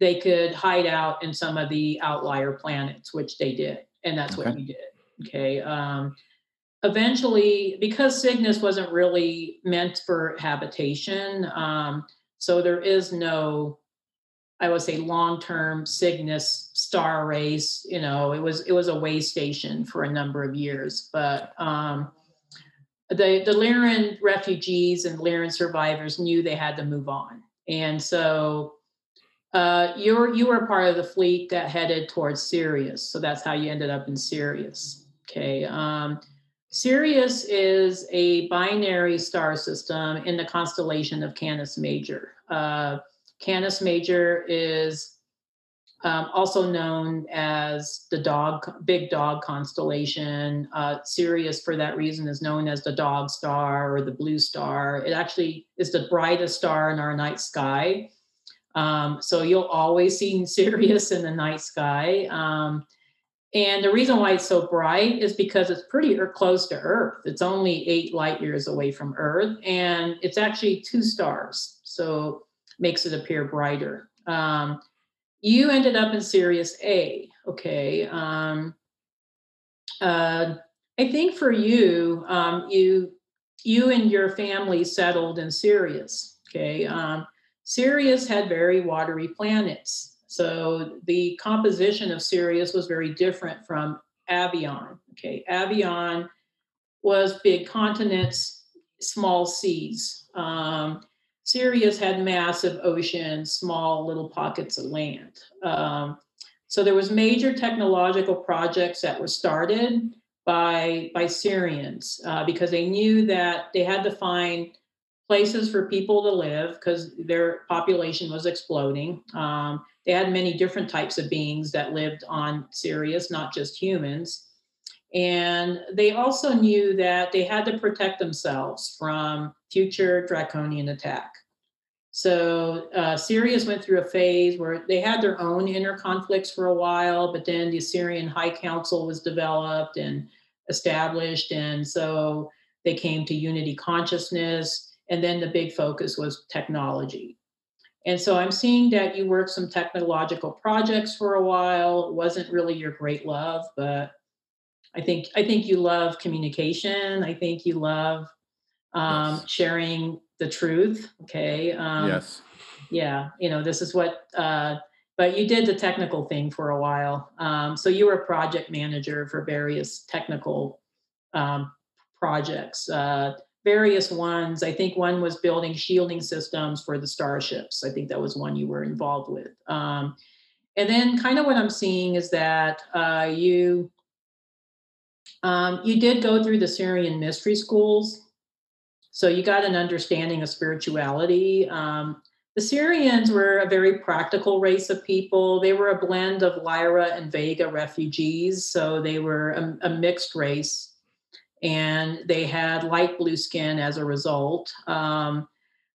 they could hide out in some of the outlier planets, which they did and that's okay. what we did. Okay. Um, eventually, because Cygnus wasn't really meant for habitation, um, so there is no, I would say, long-term Cygnus star race. You know, it was it was a way station for a number of years, but um, the the Lyran refugees and Lyran survivors knew they had to move on, and so uh, you were you were part of the fleet that headed towards Sirius, so that's how you ended up in Sirius. Okay. Um, Sirius is a binary star system in the constellation of Canis Major. Uh, Canis Major is um, also known as the dog, big dog constellation. Uh, Sirius, for that reason, is known as the dog star or the blue star. It actually is the brightest star in our night sky. Um, so you'll always see Sirius [LAUGHS] in the night sky. Um, and the reason why it's so bright is because it's pretty close to Earth. It's only eight light years away from Earth, and it's actually two stars, so makes it appear brighter. Um, you ended up in Sirius A. Okay. Um, uh, I think for you, um, you you and your family settled in Sirius. Okay. Um, Sirius had very watery planets. So the composition of Sirius was very different from Avion. Okay, Avion was big continents, small seas. Um, Sirius had massive oceans, small little pockets of land. Um, so there was major technological projects that were started by by Sirians uh, because they knew that they had to find places for people to live because their population was exploding. Um, they had many different types of beings that lived on Sirius, not just humans. And they also knew that they had to protect themselves from future draconian attack. So uh, Sirius went through a phase where they had their own inner conflicts for a while, but then the Assyrian High Council was developed and established. And so they came to unity consciousness and then the big focus was technology. And so I'm seeing that you worked some technological projects for a while. It wasn't really your great love, but I think I think you love communication. I think you love um, yes. sharing the truth. Okay. Um, yes. Yeah. You know, this is what. Uh, but you did the technical thing for a while. Um, so you were a project manager for various technical um, projects. Uh, various ones. I think one was building shielding systems for the starships. I think that was one you were involved with. Um, and then, kind of what I'm seeing is that uh, you um, you did go through the Sirian mystery schools, so you got an understanding of spirituality. Um, the Sirians were a very practical race of people. They were a blend of Lyra and Vega refugees, so they were a, a mixed race and they had light blue skin as a result. Um,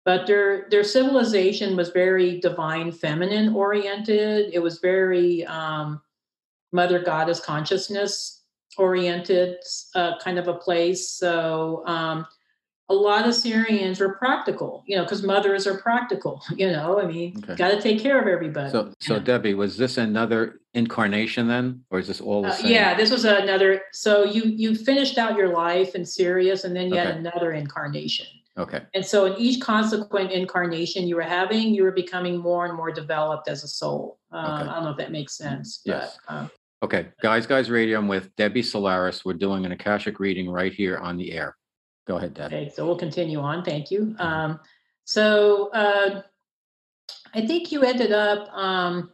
but their their civilization was very divine feminine oriented. It was very um, mother goddess consciousness oriented uh, kind of a place. So um, a lot of Sirians were practical, you know, because mothers are practical, [LAUGHS] you know. I mean, okay. got to take care of everybody. So, so Debbie, was this another incarnation then, or is this all the uh, same? Yeah, this was another. So you you finished out your life in Sirius, and then you okay. had another incarnation. Okay. And so in each consequent incarnation you were having, you were becoming more and more developed as a soul. Um, okay. I don't know if that makes sense. Yes. But, um, okay, guys, guys, radio. I'm with Debbie Solaris. We're doing an akashic reading right here on the air. Go ahead, Deb. Okay, so we'll continue on. Thank you. Mm-hmm. Um, so uh, I think you ended up, um,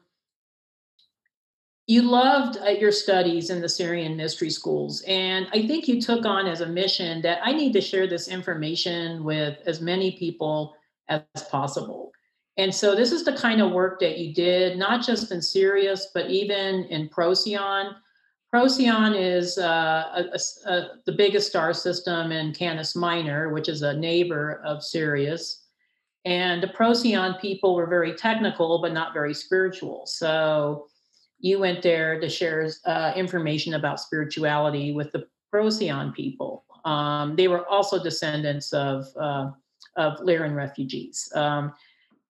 you loved uh, your studies in the Sirian mystery schools. And I think you took on as a mission that I need to share this information with as many people as possible. And so this is the kind of work that you did, not just in Sirius, but even in Procyon Procyon is uh, a, a, the biggest star system in Canis Minor, which is a neighbor of Sirius. And the Procyon people were very technical, but not very spiritual. So you went there to share uh, information about spirituality with the Procyon people. Um, they were also descendants of, uh, of Lyran refugees. Um,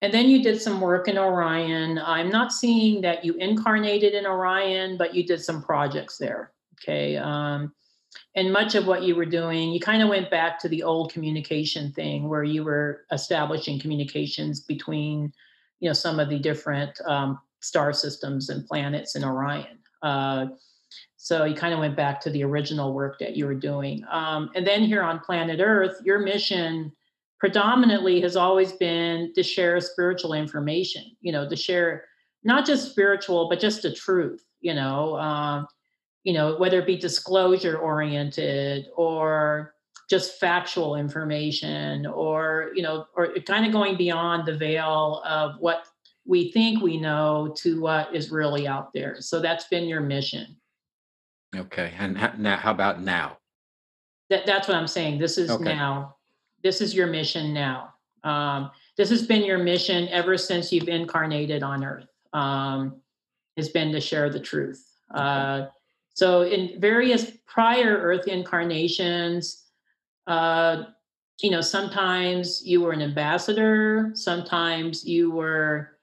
and then you did some work in Orion. I'm not seeing that you incarnated in Orion, but you did some projects there. Okay. Um, and much of what you were doing, you kind of went back to the old communication thing where you were establishing communications between, you know, some of the different um, star systems and planets in Orion. Uh, so you kind of went back to the original work that you were doing. Um, and then here on planet Earth, your mission predominantly has always been to share spiritual information, you know, to share not just spiritual, but just the truth, you know, um, you know, whether it be disclosure oriented or just factual information or, you know, or kind of going beyond the veil of what we think we know to what is really out there. So that's been your mission. Okay. And now, how about now? That, that's what I'm saying. This is okay. now this is your mission now. Um, this has been your mission ever since you've incarnated on earth. Um, has been to share the truth. Uh, so in various prior earth incarnations, uh, you know, sometimes you were an ambassador, sometimes you were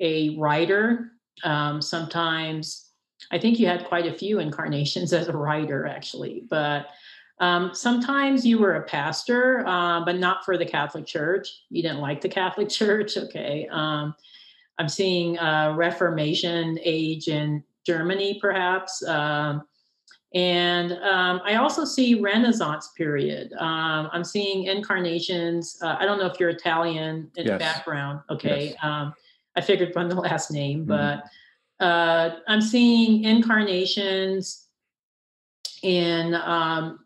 a writer, um, sometimes I think you had quite a few incarnations [LAUGHS] as a writer, actually. But um, sometimes you were a pastor, uh, but not for the Catholic Church. You didn't like the Catholic [LAUGHS] Church. Okay. Um, I'm seeing uh, Reformation age in Germany, perhaps. Um, and um, I also see Renaissance period. Um, I'm seeing incarnations. Uh, I don't know if you're Italian in yes. background. Okay. Yes. Um, I figured from the [LAUGHS] last name, mm-hmm. but uh, I'm seeing incarnations in um,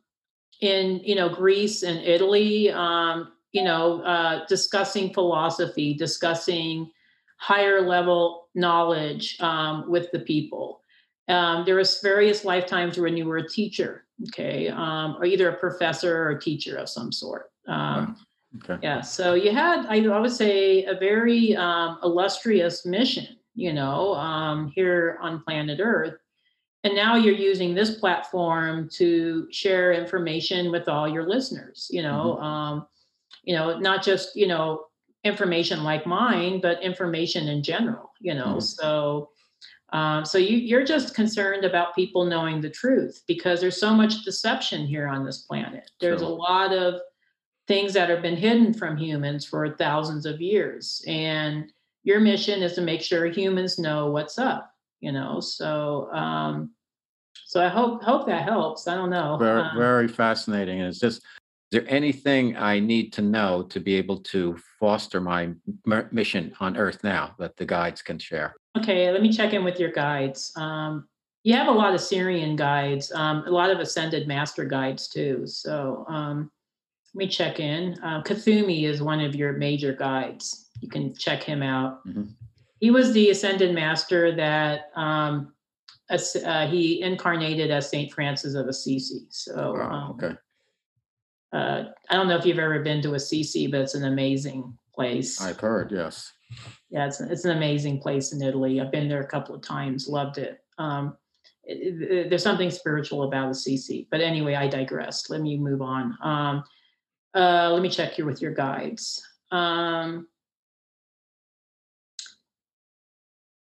in you know Greece and Italy, um, you know, uh, discussing philosophy, discussing higher level knowledge um, with the people. Um, there was various lifetimes when you were a teacher, okay, um, or either a professor or a teacher of some sort. Um, okay. Yeah, so you had, I, I would say, a very um, illustrious mission, you know, here on planet Earth and now you're using this platform to share information with all your listeners you know mm-hmm. um, you know not just you know information like mine but information in general you know mm-hmm. so um, so you, you're just concerned about people knowing the truth because there's so much deception here on this planet there's sure. a lot of things that have been hidden from humans for thousands of years and your mission is to make sure humans know what's up you know so um so i hope hope that helps i don't know very um, very fascinating and it's just is there anything I need to know to be able to foster my mission on Earth now that the guides can share? Okay, let me check in with your guides. Um, you have a lot of Sirian guides, um, a lot of Ascended Master guides too. So um, let me check in. Uh, Kuthumi is one of your major guides. You can check him out. Mm-hmm. He was the Ascended Master that um, uh, he incarnated as Saint Francis of Assisi. So wow, um, uh, I don't know if you've ever been to Assisi, but it's an amazing place. I've heard, yes. Yeah, it's it's an amazing place in Italy. I've been there a couple of times, loved it. Um, it, it there's something spiritual about Assisi, but anyway, I digressed. Let me move on. Um, uh, let me check here with your guides. Um,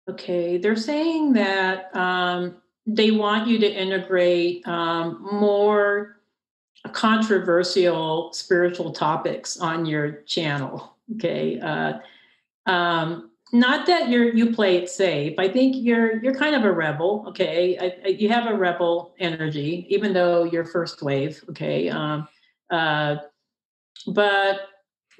okay, they're saying that um, they want you to integrate um, more controversial spiritual topics on your channel. Okay. Uh, um, not that you're you play it safe. I think you're you're kind of a rebel. Okay, I, I, you have a rebel energy, even though you're first wave. Okay, um, uh, but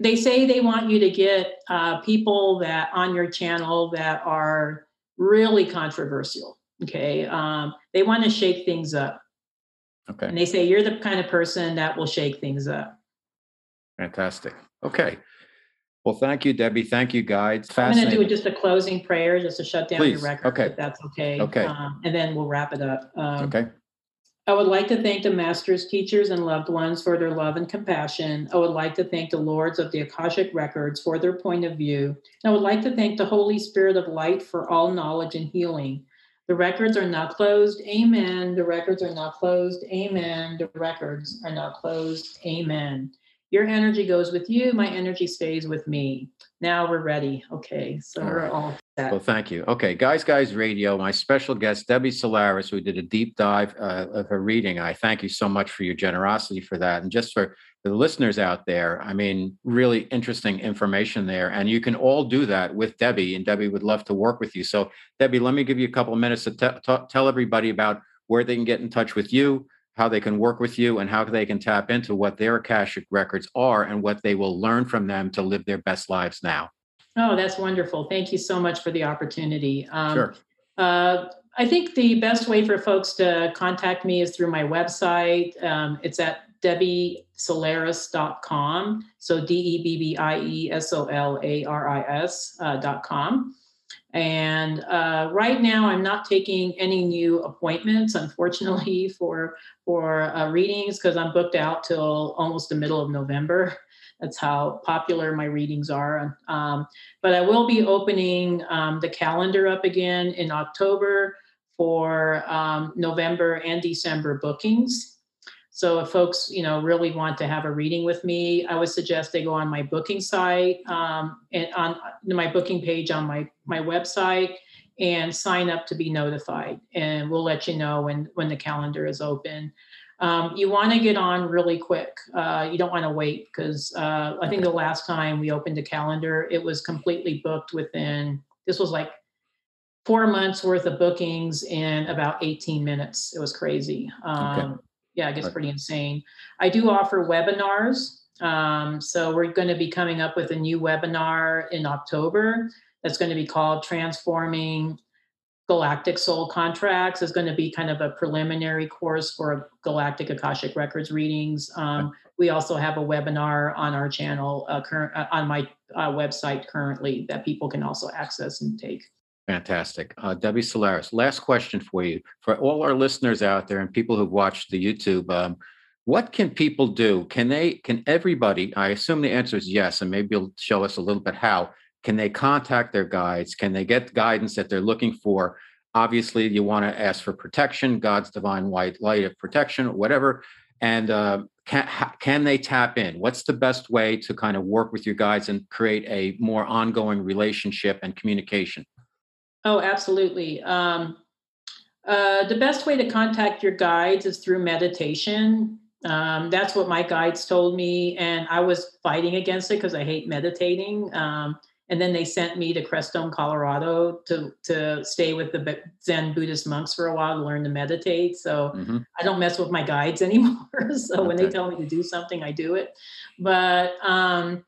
they say they want you to get uh, people that on your channel that are really controversial. Okay, um, they want to shake things up. Okay. And they say you're the kind of person that will shake things up. Fantastic. Okay. Well, thank you, Debbie. Thank you, guides. I'm going to do just a closing prayer just to shut down Please. your record. Okay. If that's okay. Okay. Um, and then we'll wrap it up. Um, okay. I would like to thank the masters, teachers, and loved ones for their love and compassion. I would like to thank the lords of the Akashic Records for their point of view. I would like to thank the Holy Spirit of Light for all knowledge and healing. The records are not closed. Amen. The records are not closed. Amen. The records are not closed. Amen. Your energy goes with you. My energy stays with me. Now we're ready. Okay. So all we're all set. Well, thank you. Okay. Guys, Guys Radio, my special guest, Debbie Solaris, who did a deep dive uh, of her reading. I thank you so much for your generosity for that. And just for the listeners out there, I mean, really interesting information there. And you can all do that with Debbie, and Debbie would love to work with you. So, Debbie, let me give you a couple of minutes to t- t- tell everybody about where they can get in touch with you, how they can work with you, and how they can tap into what their Akashic records are and what they will learn from them to live their best lives now. Oh, that's wonderful. Thank you so much for the opportunity. Um, sure. Uh, I think the best way for folks to contact me is through my website. Um, it's at debbiesolaris.com. So D E B B I E S O L A R I S.com. Uh, and uh, right now, I'm not taking any new appointments, unfortunately, [LAUGHS] for for uh, readings because I'm booked out till almost the middle of November. [LAUGHS] That's how popular my readings are. Um, but I will be opening um, the calendar up again in October for um, November and December bookings. So if folks, you know, really want to have a reading with me, I would suggest they go on my booking site um, and on my booking page on my my website and sign up to be notified. And we'll let you know when when the calendar is open. Um, you want to get on really quick. Uh, you don't want to wait because uh, I think the last time we opened a calendar, it was completely booked within. This was like four months worth of bookings in about 18 minutes. It was crazy. Um, okay yeah, it gets pretty insane. I do offer webinars. Um, so we're going to be coming up with a new webinar in October that's going to be called Transforming Galactic Soul Contracts. It's going to be kind of a preliminary course for Galactic Akashic Records readings. Um, we also have a webinar on our channel, uh, current uh, on my uh, website currently that people can also access and take. Fantastic. Uh, Debbie Solaris, last question for you. For all our listeners out there and people who've watched the YouTube, um, what can people do? Can they, can everybody, I assume the answer is yes, and maybe you'll show us a little bit how. Can they contact their guides? Can they get guidance that they're looking for? Obviously, you want to ask for protection, God's divine white light of protection, whatever. And uh, can, can they tap in? What's the best way to kind of work with your guides and create a more ongoing relationship and communication? Oh, absolutely. Um, uh, the best way to contact your guides is through meditation. Um, that's what my guides told me, and I was fighting against it because I hate meditating. Um, and then they sent me to Crestone, Colorado to to stay with the Zen Buddhist monks for a while to learn to meditate. So mm-hmm. I don't mess with my guides [LAUGHS] anymore. so okay. when they tell me to do something, I do it. But um,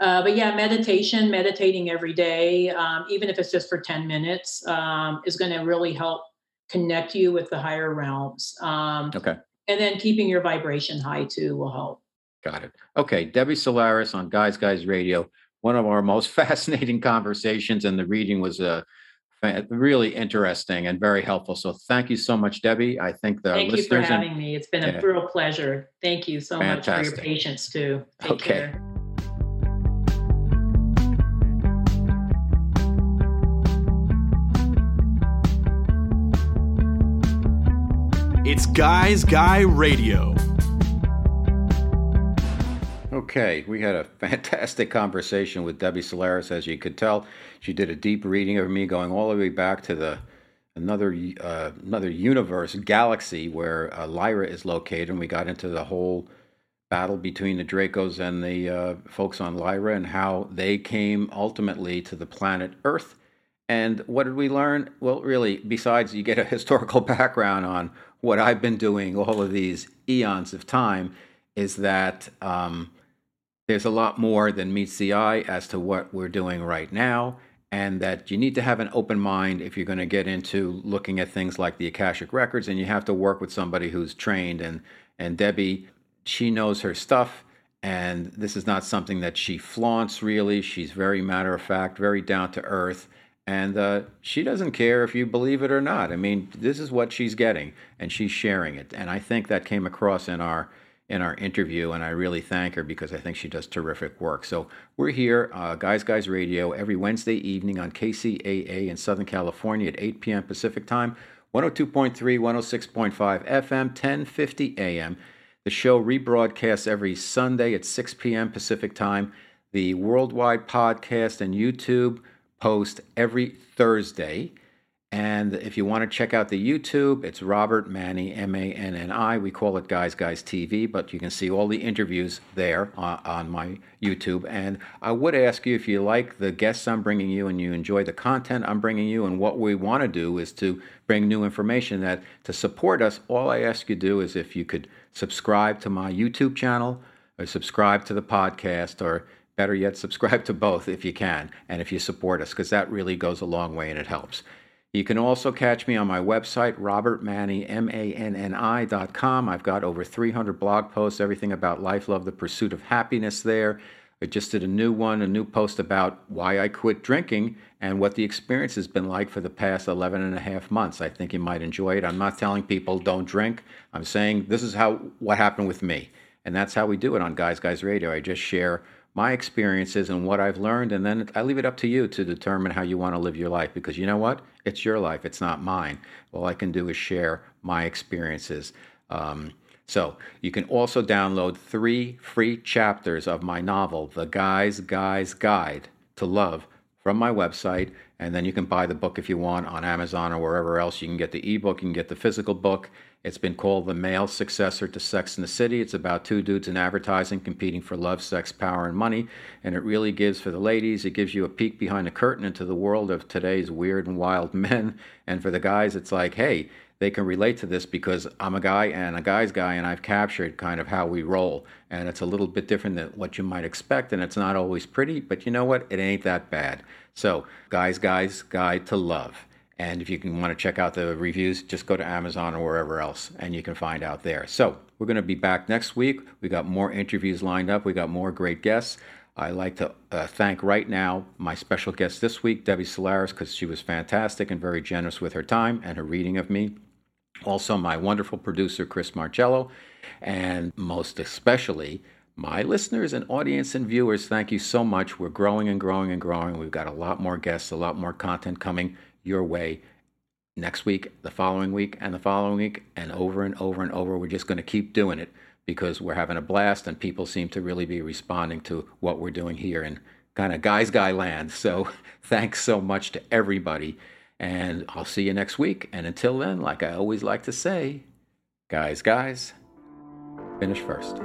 uh, but yeah, meditation, meditating every day, um, even if it's just for 10 minutes, um, is going to really help connect you with the higher realms. Um, okay. And then keeping your vibration high too will help. Got it. Okay. Debbie Solaris on Guys Guys Radio one of our most [LAUGHS] fascinating conversations, and the reading was uh, really interesting and very helpful. So thank you so much, Debbie. I think the thank listeners you for having and, me. It's been a real pleasure. Thank you so fantastic. much for your patience too. Take okay. Care. It's Guys Guy Radio. Okay, we had a fantastic conversation with Debbie Solaris. As you could tell, she did a deep reading of me, going all the way back to the another uh, another universe, galaxy where uh, Lyra is located, and we got into the whole battle between the Dracos and the uh, folks on Lyra, and how they came ultimately to the planet Earth. And what did we learn? Well, really, besides you get a [LAUGHS] historical background on what I've been doing all of these eons of time, is that um, there's a lot more than meets the eye as to what we're doing right now, and that you need to have an open mind if you're going to get into looking at things like the Akashic Records, and you have to work with somebody who's trained. And, and Debbie, she knows her stuff, and this is not something that she flaunts really. She's very matter of fact, very down to earth. And uh, she doesn't care if you believe it or not. I mean, this is what she's getting, and she's sharing it. And I think that came across in our in our interview, and I really thank her because I think she does terrific work. So we're here, uh, Guys Guys Radio, every Wednesday evening on KCAA in Southern California at 8 p.m. Pacific Time, 102.3, 106.5 FM, 1050 AM. The show rebroadcasts every Sunday at 6 p.m. Pacific Time. The worldwide podcast and YouTube post every Thursday. And if you want to check out the YouTube, it's Robert Manni, M A N N I. We call it Guys Guys TV, but you can see all the interviews there uh, on my YouTube. And I would ask you if you like the guests I'm bringing you and you enjoy the content I'm bringing you, and what we want to do is to bring new information that to support us, all I ask you to do is if you could subscribe to my YouTube channel or subscribe to the podcast or better yet, subscribe to both if you can and if you support us, because that really goes a long way and it helps. You can also catch me on my website, robertmanni.com. I've got over 300 blog posts, everything about life, love, the pursuit of happiness there. I just did a new one, a new post about why I quit drinking and what the experience has been like for the past 11 and a half months. I think you might enjoy it. I'm not telling people don't drink. I'm saying this is how what happened with me. And that's how we do it on Guys Guys Radio. I just share my experiences and what I've learned, and then I leave it up to you to determine how you want to live your life because you know what? It's your life, it's not mine. All I can do is share my experiences. Um, so you can also download three free chapters of my novel, The Guy's Guy's Guide to Love, from my website. And then you can buy the book if you want on Amazon or wherever else. You can get the ebook, you can get the physical book. It's been called the male successor to Sex in the City. It's about two dudes in advertising competing for love, sex, power, and money. And it really gives, for the ladies, it gives you a peek behind the curtain into the world of today's weird and wild [LAUGHS] men. And for the guys, it's like, hey, they can relate to this because I'm a guy and a guy's guy, and I've captured kind of how we roll. And it's a little bit different than what you might expect, and it's not always pretty, but you know what? It ain't that bad. So, Guys, Guys, Guide to Love. And if you can want to check out the reviews, just go to Amazon or wherever else, and you can find out there. So we're going to be back next week. We got more interviews lined up. We got more great guests. I like to uh, thank right now my special guest this week, Debbie Solaris, because she was fantastic and very generous with her time and her reading of me. Also, my wonderful producer, Chris Marcello, and most especially my listeners and audience and viewers. Thank you so much. We're growing and growing and growing. We've got a lot more guests, a lot more content coming your way next week, the following week, and the following week, and over and over and over. We're just going to keep doing it because we're having a blast and people seem to really be responding to what we're doing here in kind of guys guy land. So [LAUGHS] thanks so much to everybody. And I'll see you next week. And until then, like I always like to say, guys, guys, finish first.